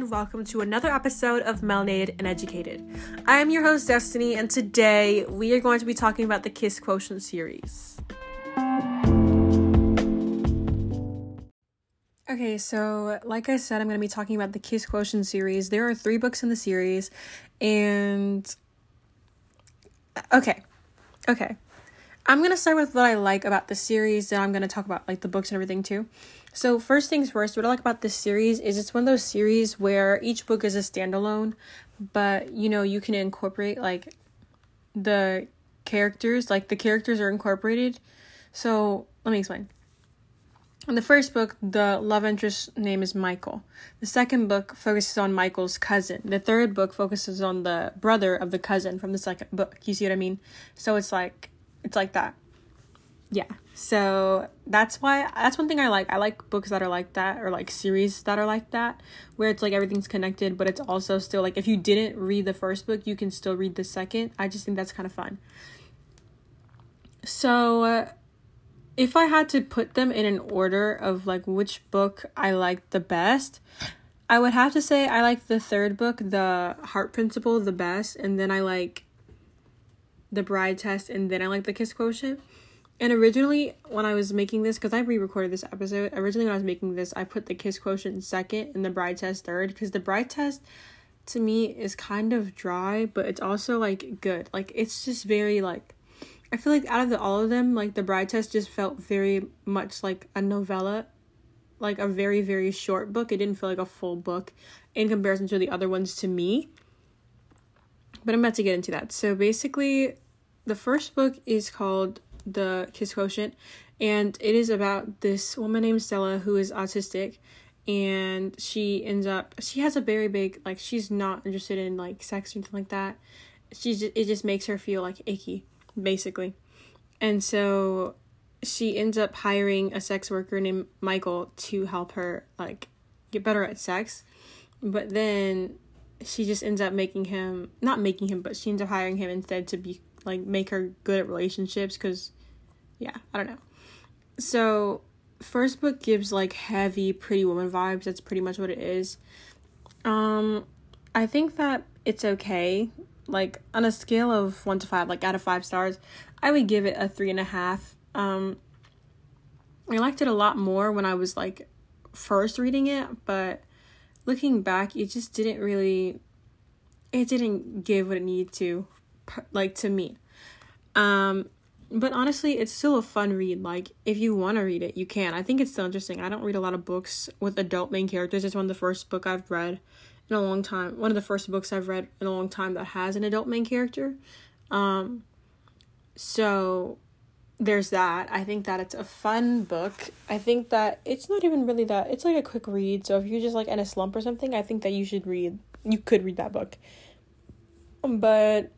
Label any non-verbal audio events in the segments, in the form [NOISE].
and welcome to another episode of Melanated and Educated. I am your host, Destiny, and today we are going to be talking about the Kiss Quotient series. Okay, so like I said, I'm going to be talking about the Kiss Quotient series. There are three books in the series, and. Okay, okay. I'm going to start with what I like about the series, then I'm going to talk about like the books and everything too. So, first things first, what I like about this series is it's one of those series where each book is a standalone, but you know, you can incorporate like the characters, like the characters are incorporated. So, let me explain. In the first book, the love interest name is Michael. The second book focuses on Michael's cousin. The third book focuses on the brother of the cousin from the second book. You see what I mean? So it's like it's like that. Yeah. So that's why that's one thing i like. I like books that are like that or like series that are like that where it's like everything's connected but it's also still like if you didn't read the first book you can still read the second. I just think that's kind of fun. So uh, if i had to put them in an order of like which book i like the best i would have to say i like the third book the heart principle the best and then i like the bride test and then i like the kiss quotient and originally, when I was making this, because I re recorded this episode, originally when I was making this, I put the kiss quotient second and the bride test third, because the bride test to me is kind of dry, but it's also like good. Like, it's just very, like, I feel like out of the, all of them, like, the bride test just felt very much like a novella, like a very, very short book. It didn't feel like a full book in comparison to the other ones to me. But I'm about to get into that. So basically, the first book is called the Kiss Quotient, and it is about this woman named Stella who is autistic, and she ends up she has a very big like she's not interested in like sex or anything like that. She's just, it just makes her feel like icky, basically, and so she ends up hiring a sex worker named Michael to help her like get better at sex, but then she just ends up making him not making him but she ends up hiring him instead to be like make her good at relationships because yeah i don't know. So first book gives like heavy pretty woman vibes that's pretty much what it is. Um i think that it's okay. Like on a scale of one to five like out of five stars i would give it a three and a half. Um i liked it a lot more when i was like first reading it but looking back it just didn't really it didn't give what it needed to like to me. Um, but honestly, it's still a fun read. Like, if you want to read it, you can. I think it's still interesting. I don't read a lot of books with adult main characters. It's one of the first book I've read in a long time. One of the first books I've read in a long time that has an adult main character. Um, so there's that. I think that it's a fun book. I think that it's not even really that. It's like a quick read. So if you're just like in a slump or something, I think that you should read. You could read that book. But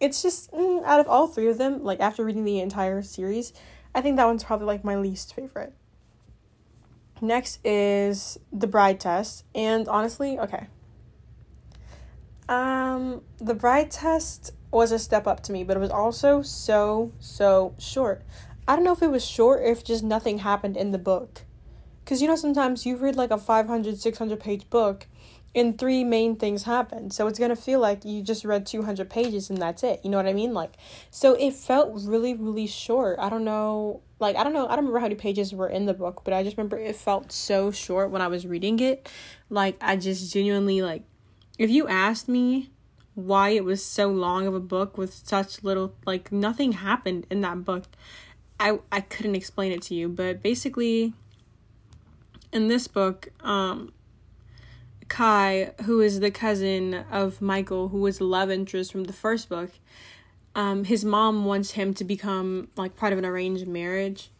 it's just mm, out of all three of them, like after reading the entire series, I think that one's probably like my least favorite. Next is the bride test, and honestly, okay. Um, the bride test was a step up to me, but it was also so so short. I don't know if it was short or if just nothing happened in the book. Cuz you know sometimes you read like a 500 600 page book and three main things happen. So it's gonna feel like you just read 200 pages and that's it. You know what I mean? Like, so it felt really, really short. I don't know, like, I don't know, I don't remember how many pages were in the book, but I just remember it felt so short when I was reading it. Like, I just genuinely, like, if you asked me why it was so long of a book with such little, like, nothing happened in that book, I, I couldn't explain it to you. But basically, in this book, um, Khai, who is the cousin of Michael, who was love interest from the first book, um, his mom wants him to become like part of an arranged marriage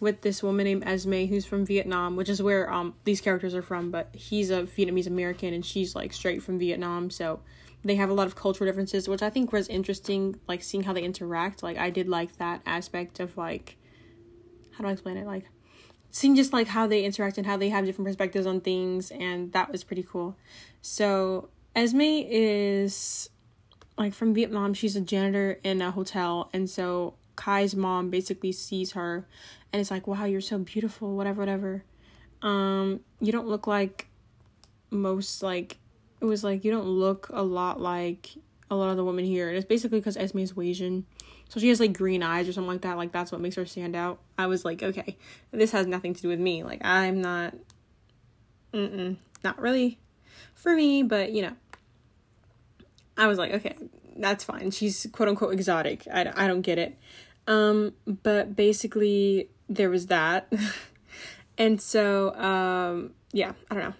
with this woman named Esme, who's from Vietnam, which is where um these characters are from. But he's a Vietnamese American, and she's like straight from Vietnam, so they have a lot of cultural differences, which I think was interesting. Like seeing how they interact. Like I did like that aspect of like, how do I explain it? Like seeing just like how they interact and how they have different perspectives on things and that was pretty cool so esme is like from vietnam she's a janitor in a hotel and so khai's mom basically sees her and it's like wow you're so beautiful whatever whatever um you don't look like most like it was like you don't look a lot like a lot of the women here. And it's basically because esme is asian. So she has like green eyes or something like that. Like that's what makes her stand out. I was like okay this has nothing to do with me. Like i'm not mm-mm, not really for me but you know. I was like okay that's fine. She's quote unquote exotic. I, I don't get it. Um but basically there was that. [LAUGHS] And so um yeah i don't know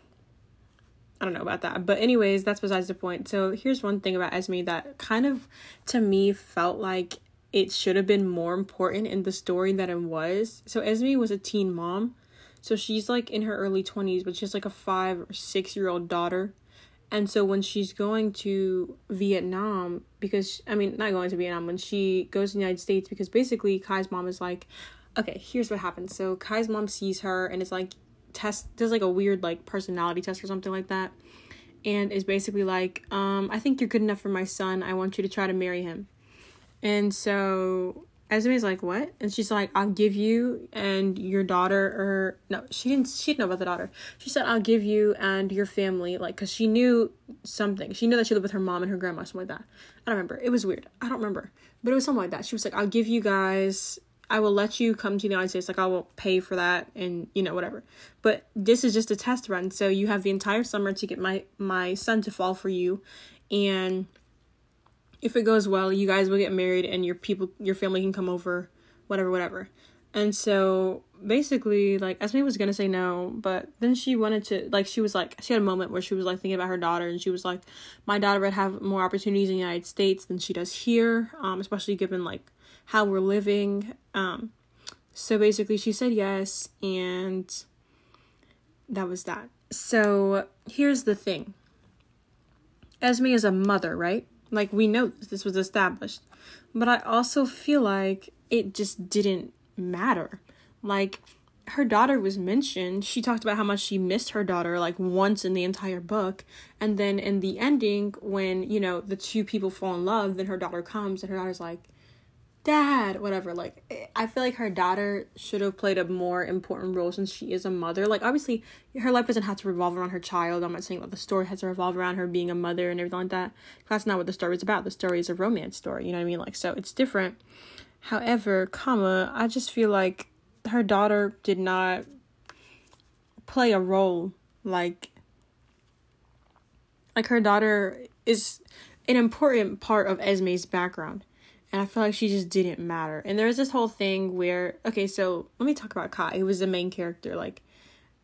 I don't know about that. But anyways, that's besides the point. So here's one thing about Esme that kind of to me felt like it should have been more important in the story than it was. So Esme was a teen mom. So she's like in her early 20s, but she's like a 5 or 6 year old daughter. And so when she's going to Vietnam, because I mean, not going to Vietnam, when she goes to the United States, because basically Khai's mom is like, okay, here's what happens. So Khai's mom sees her and it's like, test does like a weird like personality test or something like that and is basically like um i think you're good enough for my son i want you to try to marry him and so Esme's like, what? And she's like, I'll give you and your daughter, or no, she didn't. She didn't know about the daughter. She said, I'll give you and your family, like, cause she knew something. She knew that she lived with her mom and her grandma, something like that. I don't remember. It was weird. I don't remember, but it was something like that. She was like, I'll give you guys I will let you come to the United States. Like I will pay for that and you know whatever. But this is just a test run. So you have the entire summer to get my my son to fall for you and if it goes well, you guys will get married and your people your family can come over, whatever, whatever. And so basically like Esme was gonna say no, but then she wanted to like she was like she had a moment where she was like thinking about her daughter and she was like, My daughter would have more opportunities in the United States than she does here, um, especially given like how we're living. Um, so basically, she said yes, and that was that. So here's the thing Esme is a mother, right? Like, we know this, was established. But I also feel like it just didn't matter. Like, her daughter was mentioned. She talked about how much she missed her daughter like once in the entire book. And then in the ending, when, you know, the two people fall in love, then her daughter comes and her daughter's like, dad whatever like i feel like her daughter should have played a more important role since she is a mother. Like obviously her life doesn't have to revolve around her child. I'm not saying that the story has to revolve around her being a mother and everything like that. That's not what the story is about. The story is a romance story you know what i mean? Like so it's different. However comma i just feel like her daughter did not play a role like like her daughter is an important part of esme's background and I feel like she just didn't matter. And there's this whole thing where okay, so let me talk about Khai, who was the main character, like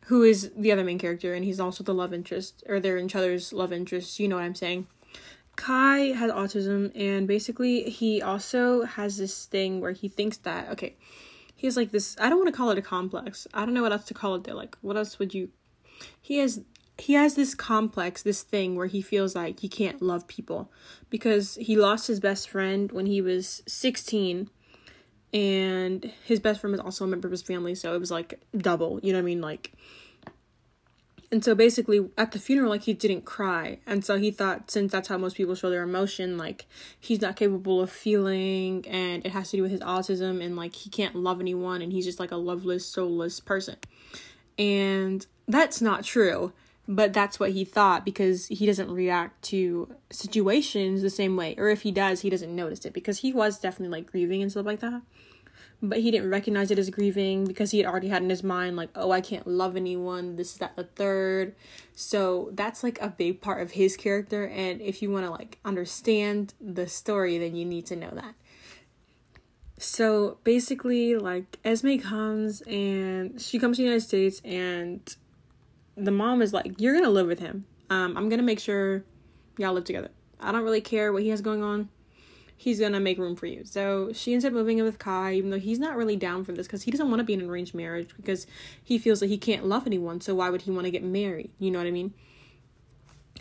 who is the other main character, and he's also the love interest, or they're each other's love interests. You know what I'm saying? Khai has autism, and basically he also has this thing where he thinks that okay, he has like this. I don't want to call it a complex. I don't know what else to call it. There, like what else would you? He has he has this complex, this thing where he feels like he can't love people because he lost his best friend when he was 16 and his best friend was also a member of his family, so it was like double, you know what I mean? Like and so basically at the funeral like he didn't cry. And so he thought since that's how most people show their emotion, like he's not capable of feeling and it has to do with his autism and like he can't love anyone and he's just like a loveless, soulless person. And that's not true but that's what he thought because he doesn't react to situations the same way. Or if he does he doesn't notice it because he was definitely like grieving and stuff like that. But he didn't recognize it as grieving because he had already had in his mind like oh i can't love anyone this is that the third. So that's like a big part of his character. And if you want to like understand the story then you need to know that. So basically like esme comes and she comes to the united states and the mom is like, You're gonna live with him. Um, I'm gonna make sure y'all live together. I don't really care what he has going on. He's gonna make room for you. So she ends up moving in with Khai, even though he's not really down for this because he doesn't want to be in an arranged marriage because he feels that he can't love anyone. So why would he want to get married? You know what I mean?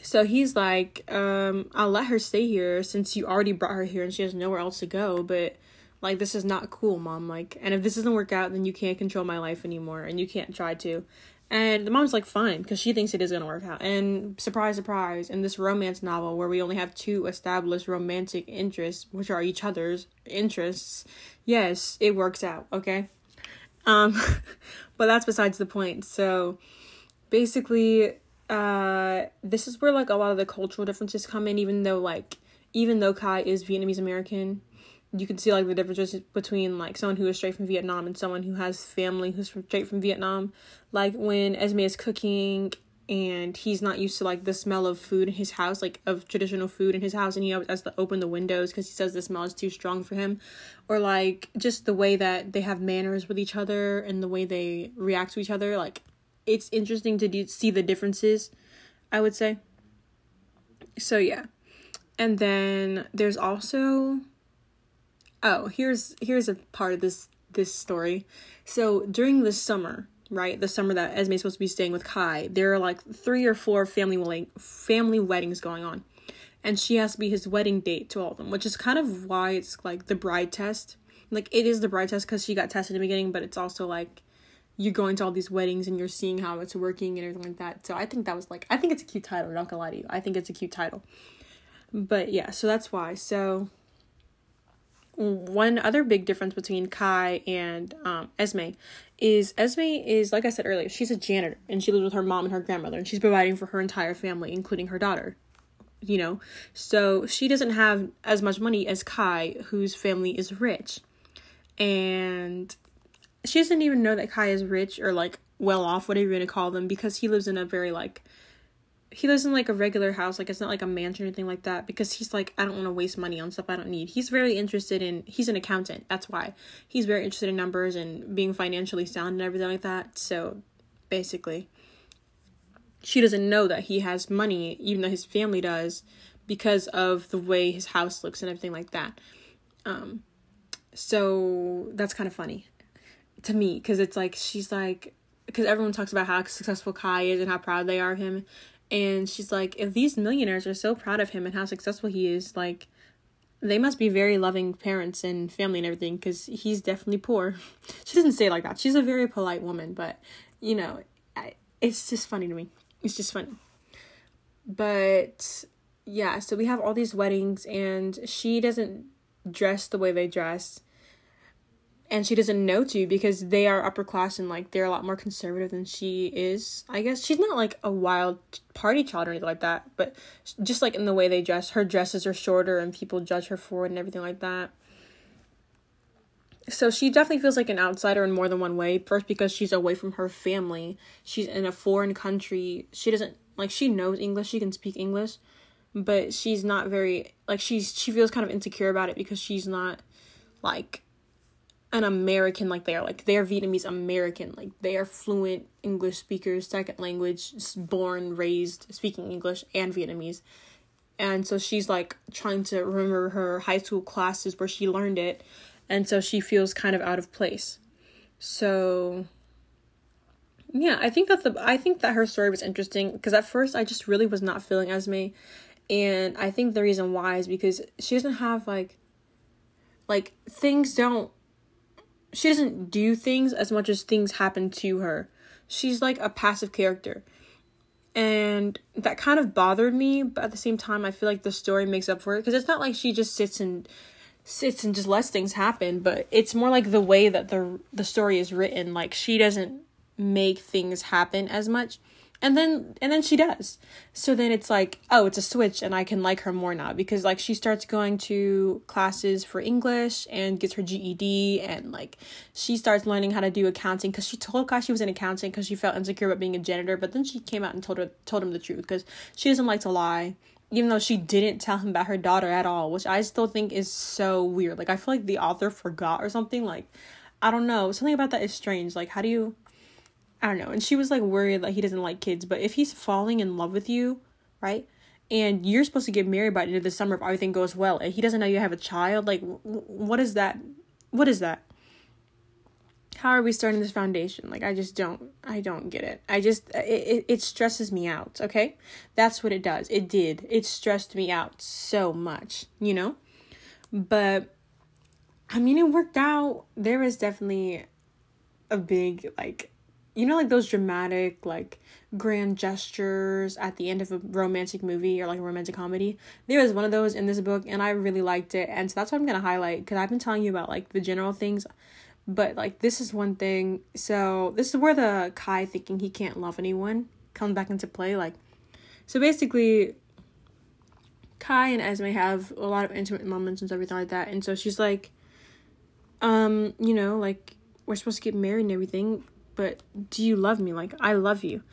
So he's like, um, I'll let her stay here since you already brought her here and she has nowhere else to go, but like this is not cool, mom. Like, and if this doesn't work out, then you can't control my life anymore and you can't try to. And the mom's like, fine, because she thinks it is going to work out. And surprise, surprise, in this romance novel where we only have two established romantic interests, which are each other's interests, yes, it works out, okay? Um, [LAUGHS] but that's besides the point. So basically, uh this is where like a lot of the cultural differences come in even though like even though khai is vietnamese american you can see like the differences between like someone who is straight from vietnam and someone who has family who's from, straight from vietnam. Like when esme is cooking and he's not used to like the smell of food in his house like of traditional food in his house and he always has to open the windows because he says the smell is too strong for him. Or like just the way that they have manners with each other and the way they react to each other like it's interesting to do, see the differences i would say. So yeah. And then there's also oh here's here's a part of this this story so during the summer right? The summer that Esme's supposed to be staying with Khai, there are like three or four family wedding family weddings going on. And she has to be his wedding date to all of them, which is kind of why it's like the bride test. Like it is the bride test because she got tested in the beginning, but it's also like you're going to all these weddings and you're seeing how it's working and everything like that. So I think that was like I think it's a cute title, I'm not gonna lie to you. I think it's a cute title. But yeah, so that's why. So one other big difference between Khai and um, Esme is Esme is like I said earlier, she's a janitor and she lives with her mom and her grandmother and she's providing for her entire family, including her daughter. You know, so she doesn't have as much money as Khai, whose family is rich, and she doesn't even know that Khai is rich or like well off, whatever you're gonna call them, because he lives in a very like he lives in like a regular house like it's not like a mansion or anything like that because he's like i don't want to waste money on stuff i don't need. He's very interested in he's an accountant that's why. He's very interested in numbers and being financially sound and everything like that so basically. She doesn't know that he has money even though his family does because of the way his house looks and everything like that. Um so that's kind of funny to me because it's like she's like because everyone talks about how successful Khai is and how proud they are of him and she's like if these millionaires are so proud of him and how successful he is like they must be very loving parents and family and everything because he's definitely poor. [LAUGHS] She doesn't say like that. She's a very polite woman but you know I, it's just funny to me. It's just funny. But yeah so we have all these weddings and she doesn't dress the way they dress and she doesn't know to because they are upper class and like they're a lot more conservative than she is. I guess she's not like a wild party child or anything like that, but just like in the way they dress, her dresses are shorter and people judge her for it and everything like that. So she definitely feels like an outsider in more than one way. First, because she's away from her family, she's in a foreign country. She doesn't like she knows English, she can speak English, but she's not very like she's she feels kind of insecure about it because she's not like an American like they are like they're Vietnamese American like they are fluent English speakers second language born raised speaking English and Vietnamese. And so she's like trying to remember her high school classes where she learned it. And so she feels kind of out of place. So yeah I think that the I think that her story was interesting because at first I just really was not feeling Esme. And I think the reason why is because she doesn't have like like things don't she doesn't do things as much as things happen to her. She's like a passive character. And that kind of bothered me, but at the same time I feel like the story makes up for it because it's not like she just sits and sits and just lets things happen, but it's more like the way that the the story is written, like she doesn't make things happen as much and then and then she does. So then it's like oh it's a switch and i can like her more now because like she starts going to classes for english and gets her ged and like she starts learning how to do accounting because she told Khai she was in accounting because she felt insecure about being a janitor but then she came out and told her told him the truth because she doesn't like to lie even though she didn't tell him about her daughter at all which i still think is so weird. Like i feel like the author forgot or something like i don't know. Something about that is strange. Like how do you I don't know. And she was like worried that he doesn't like kids. But if he's falling in love with you, right? And you're supposed to get married by the end of the summer if everything goes well, and he doesn't know you have a child, like, what is that? What is that? How are we starting this foundation? Like, I just don't, I don't get it. I just, uh, it, it, it stresses me out, okay? That's what it does. It did. It stressed me out so much, you know? But, I mean, it worked out. There was definitely a big, like, you know like those dramatic like grand gestures at the end of a romantic movie or like a romantic comedy there was one of those in this book and i really liked it and so that's what i'm gonna highlight because i've been telling you about like the general things but like this is one thing so this is where the khai thinking he can't love anyone comes back into play. Like, so basically, Khai and Esme have a lot of intimate moments and everything like that. And so she's like, um, you know, like we're supposed to get married and everything, but do you love me? Like, I love you.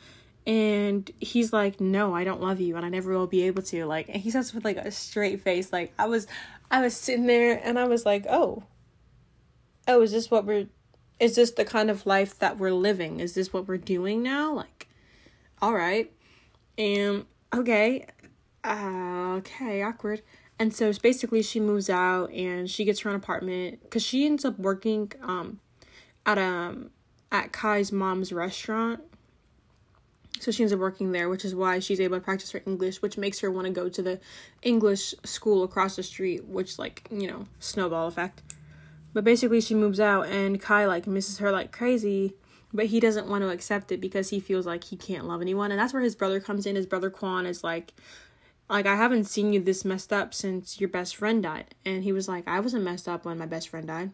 And he's like, No, I don't love you and I never will be able to. Like and he says with like a straight face. Like I was I was sitting there and I was like, Oh. Oh, is this what we're is this the kind of life that we're living? Is this what we're doing now? Like, all right. And okay. Uh, okay, awkward. And so basically she moves out and she gets her own apartment cuz she ends up working um at um at Khai's mom's restaurant. So she ends up working there, which is why she's able to practice her English, which makes her want to go to the English school across the street, which like, you know, snowball effect. But basically she moves out and Khai like misses her like crazy, but he doesn't want to accept it because he feels like he can't love anyone. And that's where his brother comes in. His brother Quan is like, like I haven't seen you this messed up since your best friend died. And he was like, I wasn't messed up when my best friend died.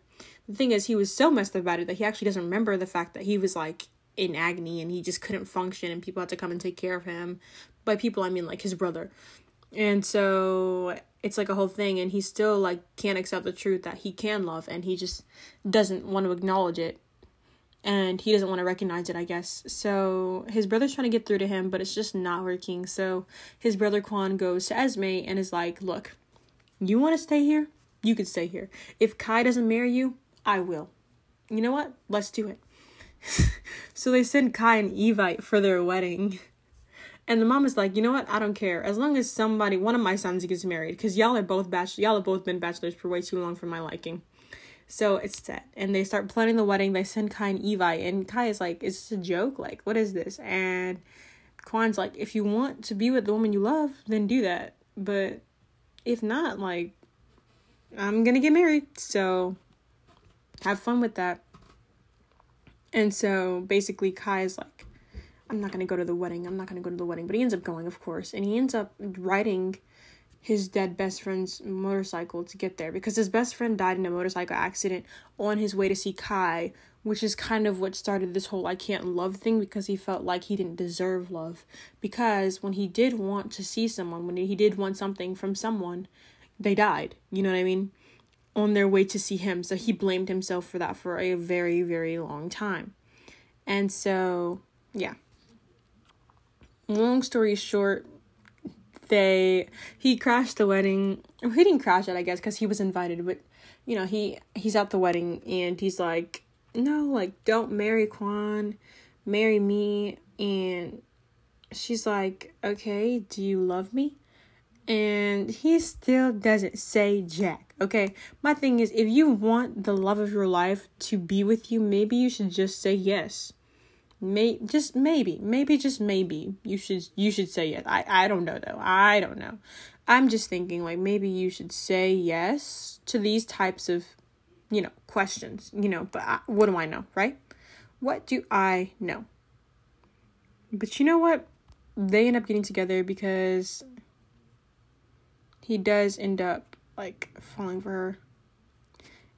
The thing is, he was so messed up about it that he actually doesn't remember the fact that he was like in agony and he just couldn't function and people had to come and take care of him. By people, I mean like his brother. And so it's like a whole thing and he still like can't accept the truth that he can love and he just doesn't want to acknowledge it and he doesn't want to recognize it, I guess. So his brother's trying to get through to him, but it's just not working. So his brother Quan goes to Esme and is like, Look, you want to stay here? You could stay here. If Khai doesn't marry you, I will. You know what? Let's do it. [LAUGHS] so they send Khai and Evite for their wedding. And the mom is like, you know what? I don't care. As long as somebody, one of my sons gets married, because y'all are both bachelors, y'all have both been bachelors for way too long for my liking. So it's set. And they start planning the wedding. They send Khai and Evite. And Khai is like, is this a joke? Like, what is this? And Quan's like, if you want to be with the woman you love, then do that. But if not, like, I'm gonna get married. So have fun with that. And so basically, Khai is like, I'm not gonna go to the wedding. I'm not gonna go to the wedding. But he ends up going, of course. And he ends up riding his dead best friend's motorcycle to get there because his best friend died in a motorcycle accident on his way to see Khai, which is kind of what started this whole I can't love thing because he felt like he didn't deserve love. Because when he did want to see someone, when he did want something from someone, they died. You know what I mean? On their way to see him. So he blamed himself for that for a very, very long time. And so, yeah. Long story short, they he crashed the wedding. He didn't crash it, I guess, because he was invited. But you know, he he's at the wedding and he's like, no, like don't marry Quan, marry me. And she's like, okay, do you love me? And he still doesn't say jack. Okay, my thing is, if you want the love of your life to be with you, maybe you should just say yes. May just maybe maybe just maybe you should you should say yes. I i don't know though. I don't know. I'm just thinking like maybe you should say yes to these types of you know questions you know but I, what do i know right? What do i know? But you know what? They end up getting together because he does end up like falling for her.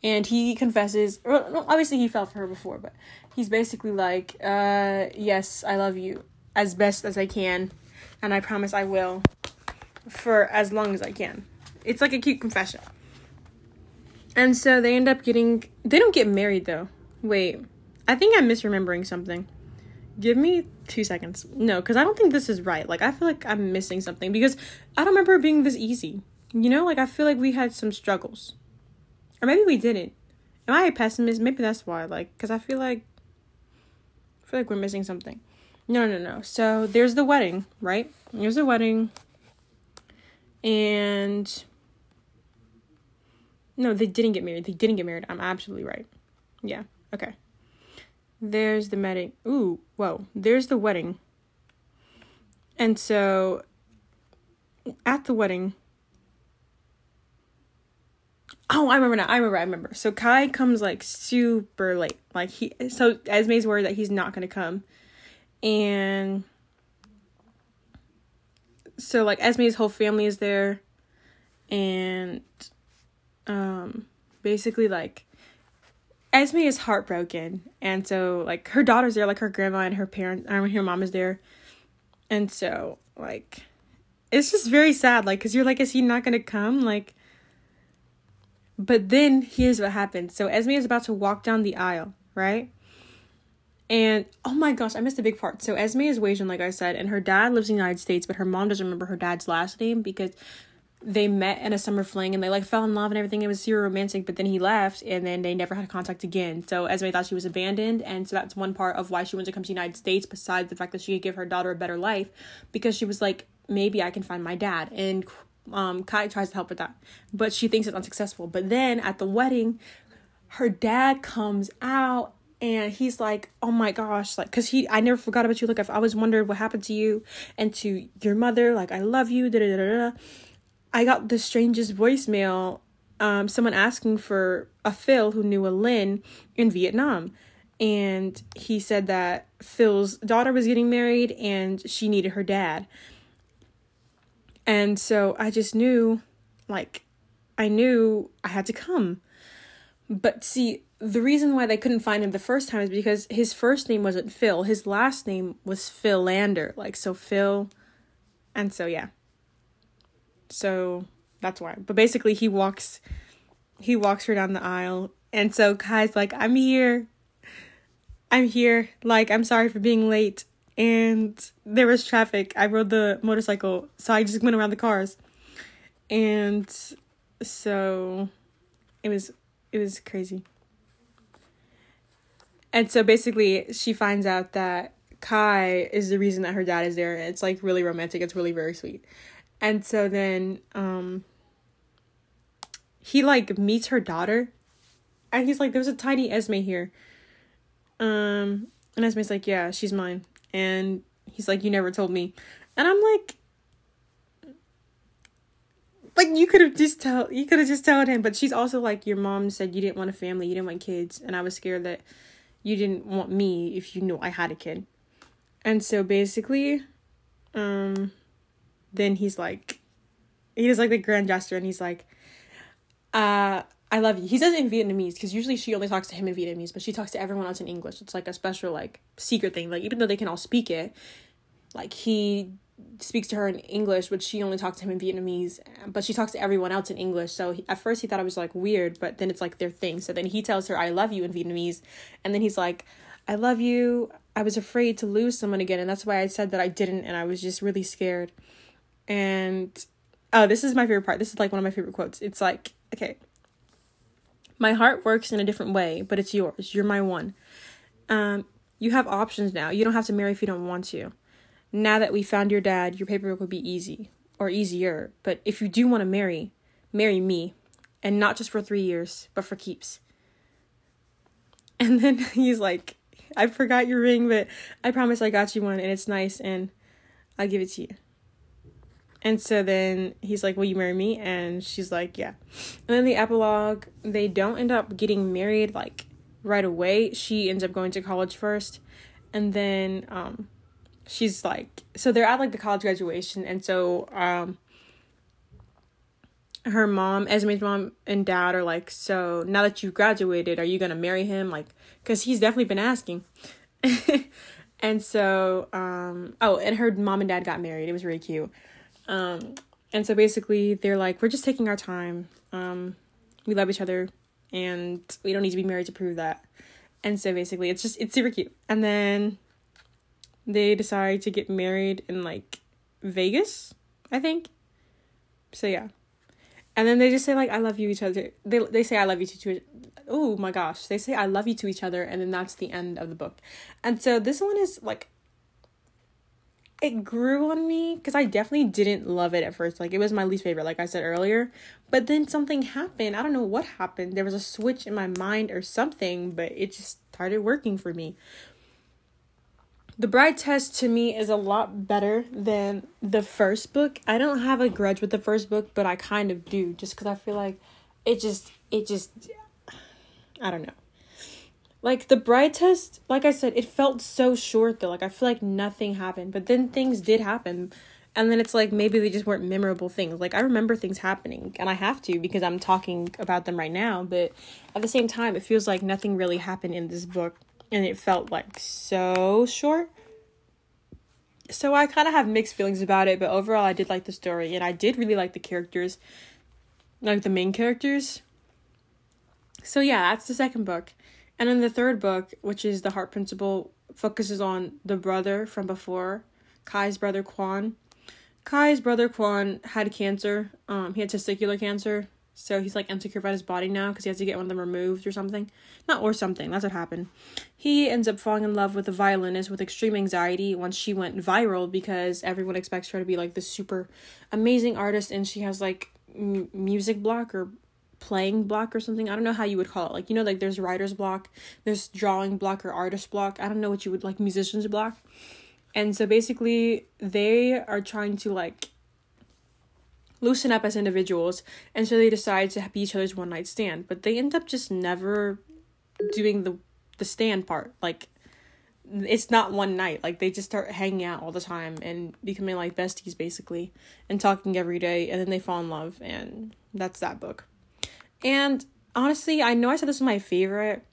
And he confesses well, obviously he fell for her before but he's basically like uh yes i love you as best as i can and i promise i will for as long as i can. It's like a cute confession. And so they end up getting they don't get married though. Wait i think i'm misremembering something. Give me two seconds. No because i don't think this is right. Like i feel like i'm missing something because i don't remember it being this easy you know like i feel like we had some struggles or maybe we didn't. Am I a pessimist? Maybe that's why. Like, because I feel like, I feel like we're missing something. No, no, no. So there's the wedding, right? There's the wedding. And no, they didn't get married. They didn't get married. I'm absolutely right. Yeah. Okay. There's the wedding. Ooh, whoa. There's the wedding. And so at the wedding, Oh, I remember now. I remember. I remember. So Khai comes like super late. Like he. So Esme's worried that he's not gonna come, and so like Esme's whole family is there, and um, basically like Esme is heartbroken, and so like her daughter's there, like her grandma and her parents. I mean, her mom is there, And so, like, it's just very sad. Like, because you're like, is he not to come? Like, but then here's what happens. So Esme is about to walk down the aisle, right? And oh my gosh, I missed a big part. So Esme is Asian, like I said, and her dad lives in the United States, but her mom doesn't remember her dad's last name because they met in a summer fling and they like fell in love and everything. It was super romantic, but then he left and then they never had contact again. So Esme thought she was abandoned, and so that's one part of why she wanted to come to the United States, besides the fact that she could give her daughter a better life, because she was like, maybe I can find my dad. And um Khai tries to help with that. But she thinks it's unsuccessful. But then at the wedding, her dad comes out and he's like oh my gosh like because he i never forgot about you like if i always wondered what happened to you and to your mother like i love you da, da, da, da. i got the strangest voicemail um someone asking for a phil who knew a lynn in vietnam and he said that phil's daughter was getting married and she needed her dad and so i just knew like i knew i had to come but see the reason why they couldn't find him the first time is because his first name wasn't Phil. His last name was Philander. Like so Phil and so yeah. So that's why. But basically he walks he walks her down the aisle and so Khai's like, I'm here. I'm here. Like, I'm sorry for being late. And there was traffic. I rode the motorcycle, so I just went around the cars. And so it was it was crazy. And so basically, she finds out that Khai is the reason that her dad is there. It's like really romantic. It's really very sweet. And so then um he like meets her daughter and he's like, There's a tiny Esme here. Um and Esme's like, Yeah, she's mine. And he's like, You never told me. And I'm like like you could have just tell you could have just told him, but she's also like, Your mom said you didn't want a family, you didn't want kids, and I was scared that you didn't want me if you knew I had a kid. And so basically, um, then he's like, he does like the grand gesture and he's like, uh, I love you. He says it in Vietnamese because usually she only talks to him in Vietnamese, but she talks to everyone else in English. It's like a special, like, secret thing. Like, even though they can all speak it, like, he speaks to her in English, but she only talks to him in Vietnamese. But she talks to everyone else in English. So he, at first he thought it was like weird, but then it's like their thing. So then he tells her, "I love you" in Vietnamese, and then he's like, "I love you." I was afraid to lose someone again, and that's why I said that I didn't, and I was just really scared. And oh, this is my favorite part. This is like one of my favorite quotes. It's like, okay, my heart works in a different way, but it's yours. You're my one. Um, you have options now. You don't have to marry if you don't want to now that we found your dad, your paperwork would be easy or easier. But if you do want to marry, marry me. And not just for three years, but for keeps. [LAUGHS] And then [LAUGHS] he's like, I forgot your ring, but I promise I got you one and it's nice and I'll give it to you. And so then he's like, Will you marry me? And she's like, Yeah. And then the epilogue, they don't end up getting married like right away. She ends up going to college first. And then um she's like so they're at like the college graduation and so um her mom esme's mom and dad are like so now that you've graduated are you gonna marry him like because he's definitely been asking [LAUGHS] and so um oh and her mom and dad got married it was really cute um and so basically they're like we're just taking our time um we love each other and we don't need to be married to prove that and so basically it's just it's super cute and then they decide to get married in like Vegas, I think. So yeah. And then they just say like I love you each other. They they say I love you to, oh my gosh. They say I love you to each other and then that's the end of the book. And so this one is like it grew on me because I definitely didn't love it at first. Like it was my least favorite, like I said earlier. But then something happened. I don't know what happened. There was a switch in my mind or something, but it just started working for me. The Bride Test to me is a lot better than the first book. I don't have a grudge with the first book, but I kind of do just cuz I feel like it just it just I don't know. Like the bride test, like I said, it felt so short though. Like I feel like nothing happened, but then things did happen. And then it's like maybe they just weren't memorable things. Like I remember things happening and I have to because I'm talking about them right now, but at the same time it feels like nothing really happened in this book and it felt like so short. so I kind of have mixed feelings about it, but overall I did like the story and I did really like the characters, like the main characters. So yeah, that's the second book. And then the third book, which is The Heart Principle, focuses on the brother from before, Khai's brother Quan. Khai's brother Quan had cancer. Um, he had testicular cancer, so he's like insecure about his body now because he has to get one of them removed or something. Not or something. That's what happened. He ends up falling in love with a violinist with extreme anxiety once she went viral because everyone expects her to be like this super amazing artist and she has like m- music block or playing block or something. I don't know how you would call it. Like, you know, like there's writer's block, there's drawing block or artist block. I don't know what you would like, musician's block. And so basically, they are trying to like loosen up as individuals. And so they decide to be each other's one night stand. But they end up just never doing the the stand part. Like, it's not one night. Like they just start hanging out all the time and becoming like besties basically and talking every day and then they fall in love and that's that book. And honestly, I know I said this was my favorite.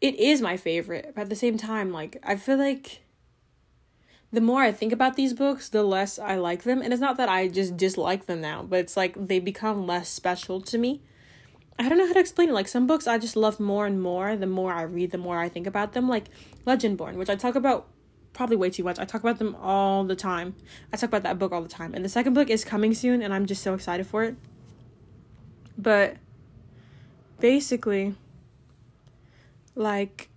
It is my favorite, but at the same time, like, I feel like the more I think about these books, the less I like them. And it's not that I just dislike them now, but it's like they become less special to me. I don't know how to explain it. Like some books I just love more and more. The more I read, the more I think about them. Like Legendborn, which I talk about probably way too much. I talk about them all the time. I talk about that book all the time. And the second book is coming soon, and I'm just so excited for it. But basically like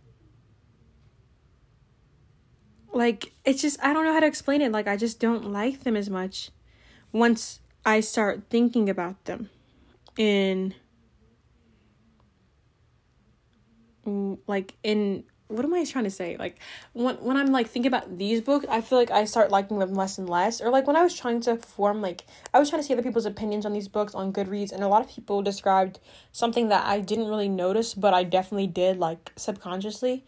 like it's just I don't know how to explain it. Like I just don't like them as much once I start thinking about them. In like in what am I trying to say? Like when when I'm like thinking about these books, I feel like I start liking them less and less. Or like when I was trying to form like I was trying to see other people's opinions on these books on Goodreads, and a lot of people described something that I didn't really notice, but I definitely did like subconsciously.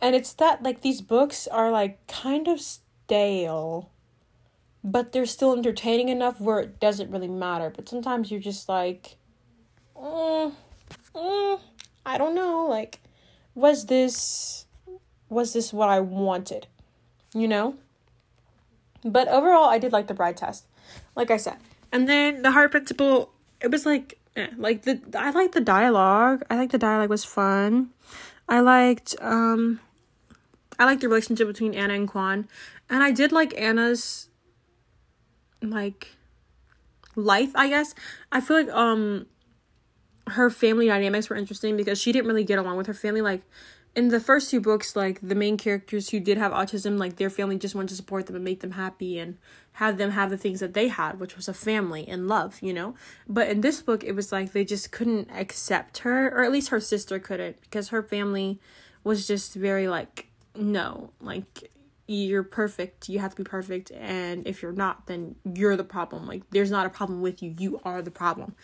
And it's that like these books are like kind of stale, but they're still entertaining enough where it doesn't really matter. But sometimes you're just like, mm, mm, I don't know, like was this was this what I wanted? You know? But overall I did like the bride test. Like I said. And then the heart principle, it was like eh, like the I liked the dialogue. I think the dialogue was fun. I liked um I liked the relationship between Anna and Quan. And I did like Anna's like life, I guess. I feel like um her family dynamics were interesting because she didn't really get along with her family. Like in the first two books, like the main characters who did have autism, like their family just wanted to support them and make them happy and have them have the things that they had, which was a family and love, you know? But in this book, it was like they just couldn't accept her, or at least her sister couldn't, because her family was just very like, no, like you're perfect you have to be perfect and if you're not then you're the problem like there's not a problem with you you are the problem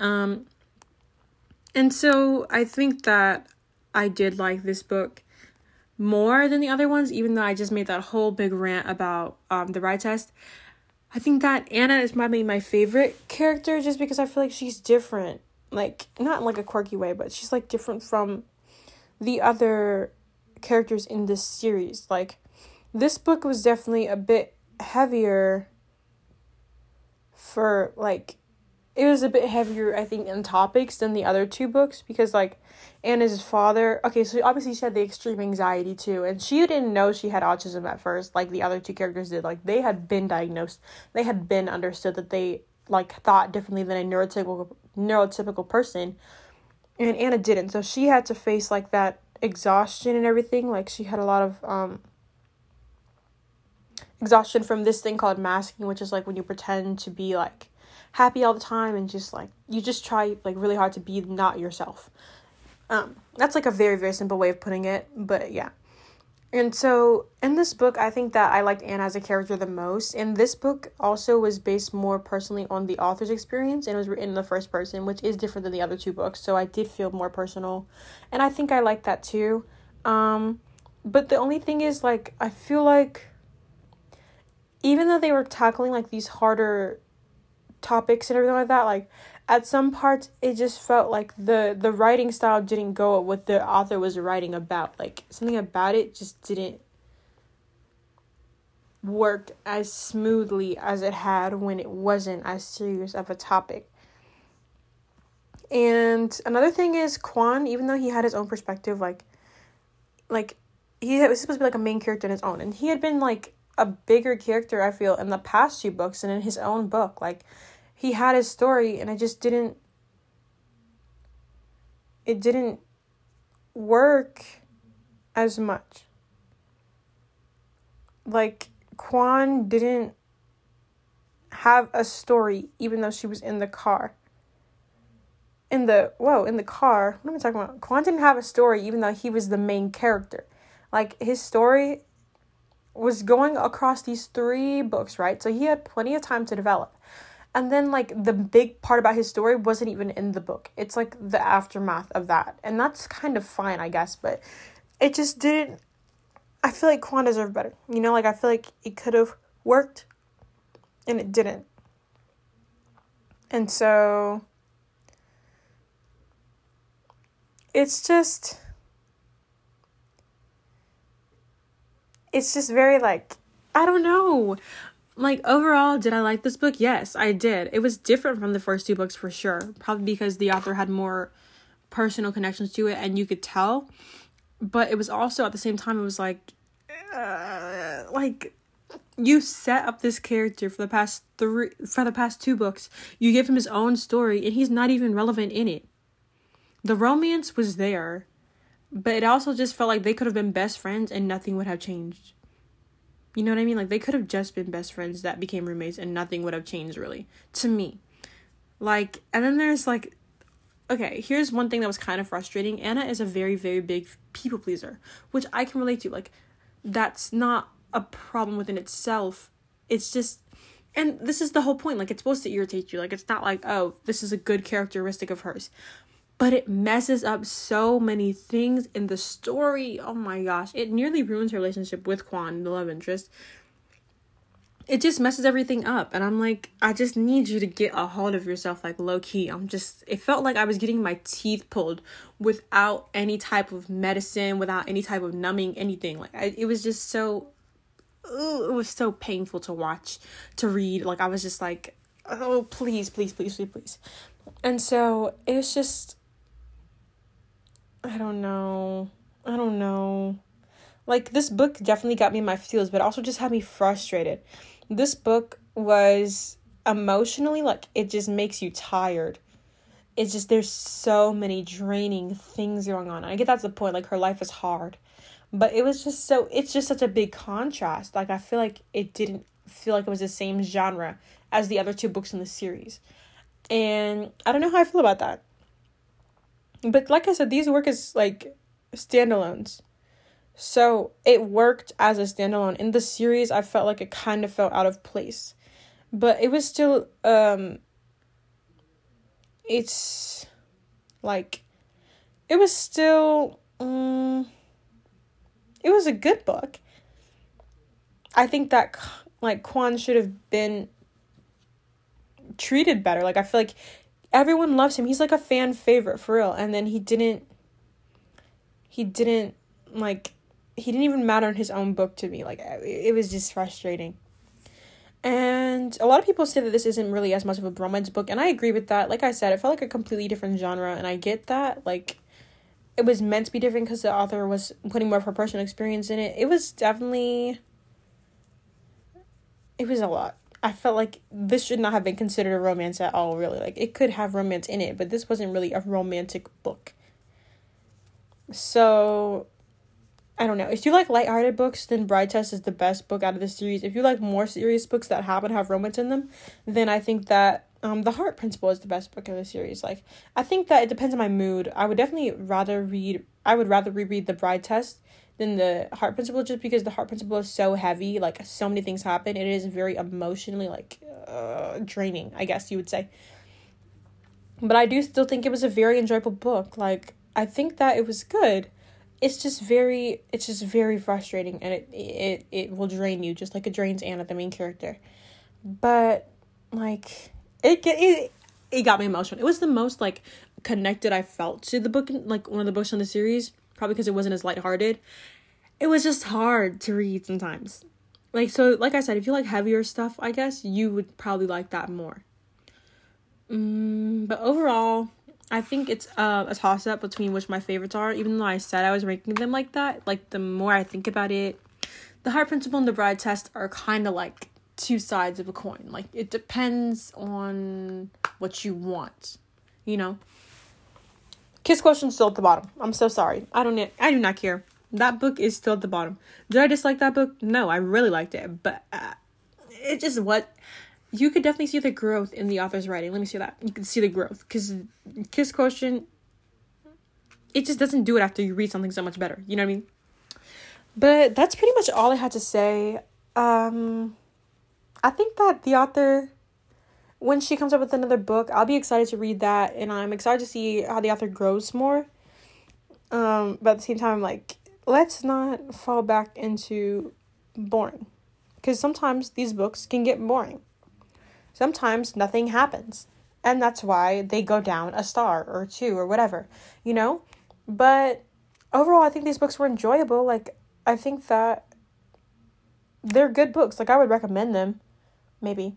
um and so I think that I did like this book more than the other ones, even though I just made that whole big rant about um, the bride test. I think that Anna is probably my favorite character just because I feel like she's different. Like, not in like a quirky way, but she's like different from the other characters in this series. Like, this book was definitely a bit heavier for like it was a bit heavier, I think, in topics than the other two books because, like, Anna's father. Okay, so obviously she had the extreme anxiety too, and she didn't know she had autism at first, like the other two characters did. Like, they had been diagnosed, they had been understood that they like thought differently than a neurotypical neurotypical person, and Anna didn't. So she had to face like that exhaustion and everything. Like, she had a lot of um exhaustion from this thing called masking, which is like when you pretend to be like happy all the time and just like you just try like really hard to be not yourself. Um, that's like a very very simple way of putting it, but yeah. And so in this book, I think that I liked Anna as a character the most. And this book also was based more personally on the author's experience and it was written in the first person, which is different than the other two books. So I did feel more personal. And I think I like that too. Um, but the only thing is like I feel like even though they were tackling like these harder topics and everything like that like at some parts it just felt like the the writing style didn't go with what the author was writing about like something about it just didn't work as smoothly as it had when it wasn't as serious of a topic. And another thing is Kwon, even though he had his own perspective, like like he was supposed to be like a main character in his own, and he had been like a bigger character, I feel, in the past two books and in his own book. Like he had his story and I just didn't it didn't work as much. Like Quan didn't have a story even though she was in the car. In the whoa, in the car. What am I talking about? Quan didn't have a story even though he was the main character. Like his story was going across these three books, right? So he had plenty of time to develop. And then like the big part about his story wasn't even in the book. It's like the aftermath of that. And that's kind of fine, I guess, but it just didn't I feel like Quan deserved better. You know, like I feel like it could have worked and it didn't. And so it's just it's just very like I don't know. Like overall, did I like this book? Yes, I did. It was different from the first two books for sure. Probably because the author had more personal connections to it and you could tell. But it was also at the same time it was like uh, like you set up this character for the past three for the past two books. You give him his own story and he's not even relevant in it. The romance was there, but it also just felt like they could have been best friends and nothing would have changed. You know what I mean? Like they could have just been best friends that became roommates and nothing would have changed really to me. Like and then there's like okay, here's one thing that was kind of frustrating. Anna is a very very big people pleaser, which I can relate to. Like that's not a problem within itself. It's just and this is the whole point like it's supposed to irritate you. Like it's not like, oh, this is a good characteristic of hers. But it messes up so many things in the story. Oh my gosh. It nearly ruins her relationship with Quan, the love interest. It just messes everything up. And I'm like, I just need you to get a hold of yourself, like low key. I'm just, it felt like I was getting my teeth pulled without any type of medicine, without any type of numbing, anything. Like, I, it was just so, it was so painful to watch, to read. Like, I was just like, oh, please, please, please, please, please. And so it was just, I don't know. I don't know. Like, this book definitely got me in my feels, but also just had me frustrated this book was emotionally like it just makes you tired. It's just there's so many draining things going on. I get that's the point. Like her life is hard, but it was just so it's just such a big contrast. Like I feel like it didn't feel like it was the same genre as the other two books in the series, and I don't know how I feel about that. But like I said, these work as like standalones. So it worked as a standalone. In the series, I felt like it kind of felt out of place. But it was still um it's like it was still um it was a good book. I think that like Quan should have been treated better. Like I feel like everyone loves him. He's like a fan favorite for real. And then he didn't he didn't like he didn't even matter in his own book to me. Like it was just frustrating. And a lot of people say that this isn't really as much of a romance book, and I agree with that. Like I said, it felt like a completely different genre, and I get that. Like it was meant to be different because the author was putting more of her personal experience in it. It was definitely it was a lot. I felt like this should not have been considered a romance at all, really. Like it could have romance in it, but this wasn't really a romantic book. So I don't know. If you like lighthearted books, then Bride Test is the best book out of the series. If you like more serious books that happen to have romance in them, then I think that um The Heart Principle is the best book of the series. Like I think that it depends on my mood. I would definitely rather read I would rather reread The Bride Test than The Heart Principle just because The Heart Principle is so heavy, like so many things happen. It is very emotionally like uh, draining, I guess you would say. But I do still think it was a very enjoyable book. Like I think that it was good it's just very it's just very frustrating and it it it will drain you just like it drains Anna the main character. But like it it it got me emotional. It was the most like connected I felt to the book like one of the books in the series, probably because it wasn't as lighthearted. It was just hard to read sometimes. like so like I said, if you like heavier stuff, I guess you would probably like that more. Mm, but overall, I think it's uh, a toss up between which my favorites are. Even though I said I was ranking them like that, like the more I think about it, the heart principle and the bride test are kind of like two sides of a coin. Like it depends on what you want, you know. Kiss Quotient still at the bottom. I'm so sorry. I don't. I do not care. That book is still at the bottom. Did I dislike that book? No, I really liked it, but uh, it just what you could definitely see the growth in the author's writing. Let me see that. You can see the growth because Kiss Quotient, It just doesn't do it after you read something so much better. You know what I mean? But that's pretty much all I had to say. Um, I think that the author, when she comes up with another book, I'll be excited to read that, and I'm excited to see how the author grows more. Um, but at the same time, like, let's not fall back into boring, because sometimes these books can get boring. Sometimes nothing happens, and that's why they go down a star or two or whatever, you know. But overall, I think these books were enjoyable. Like, I think that they're good books. Like I would recommend them. Maybe.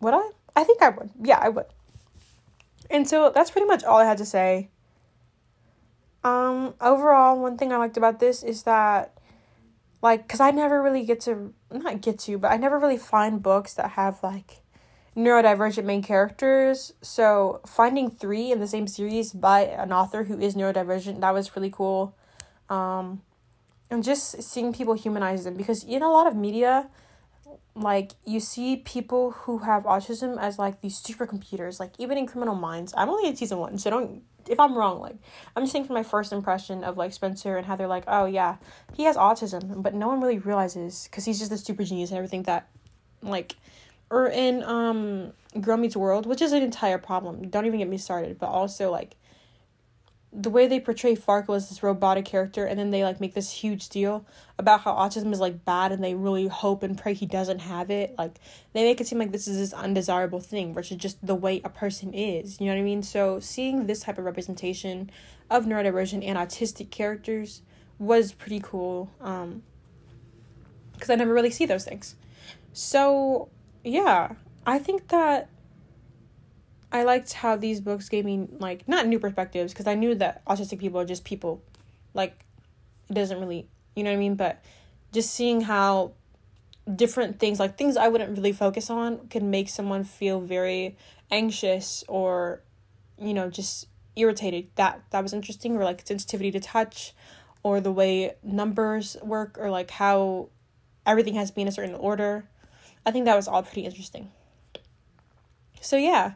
Would I? I think I would. Yeah, I would. And so that's pretty much all I had to say. Um overall, one thing I liked about this is that like cuz I never really get to not get to, but I never really find books that have like neurodivergent main characters. So finding 3 in the same series by an author who is neurodivergent, that was really cool. Um and just seeing people humanize them because in a lot of media like you see people who have autism as like these supercomputers like even in criminal minds. I'm only in season one so don't if i'm wrong like i'm just saying from my first impression of like spencer and how they're like oh yeah he has autism but no one really realizes because he's just a super genius and everything that like or in um girl meets world which is an entire problem don't even get me started but also like the way they portray Farkle as this robotic character and then they like make this huge deal about how autism is like bad and they really hope and pray he doesn't have it. Like they make it seem like this is this undesirable thing versus just the way a person is you know what i mean? So seeing this type of representation of neurodivergent and autistic characters was pretty cool um because i never really see those things. So yeah i think that I liked how these books gave me like not new perspectives because I knew that autistic people are just people. Like it doesn't really, you know what I mean, but just seeing how different things like things I wouldn't really focus on can make someone feel very anxious or you know just irritated. That that was interesting or like sensitivity to touch or the way numbers work or like how everything has to be in a certain order. I think that was all pretty interesting. So yeah,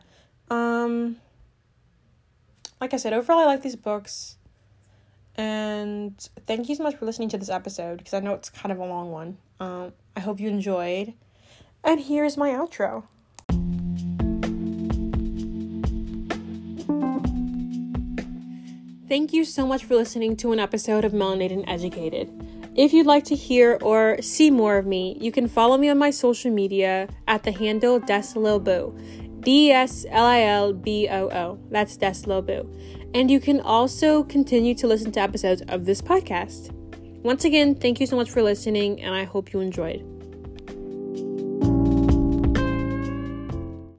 um, like I said, overall, I like these books. And thank you so much for listening to this episode because I know it's kind of a long one. Um, I hope you enjoyed. And here's my outro. Thank you so much for listening to an episode of Melanated and Educated. If you'd like to hear or see more of me, you can follow me on my social media at the handle Desililboo. D S L I L B O O. That's Deslobu. And you can also continue to listen to episodes of this podcast. Once again, thank you so much for listening, and I hope you enjoyed.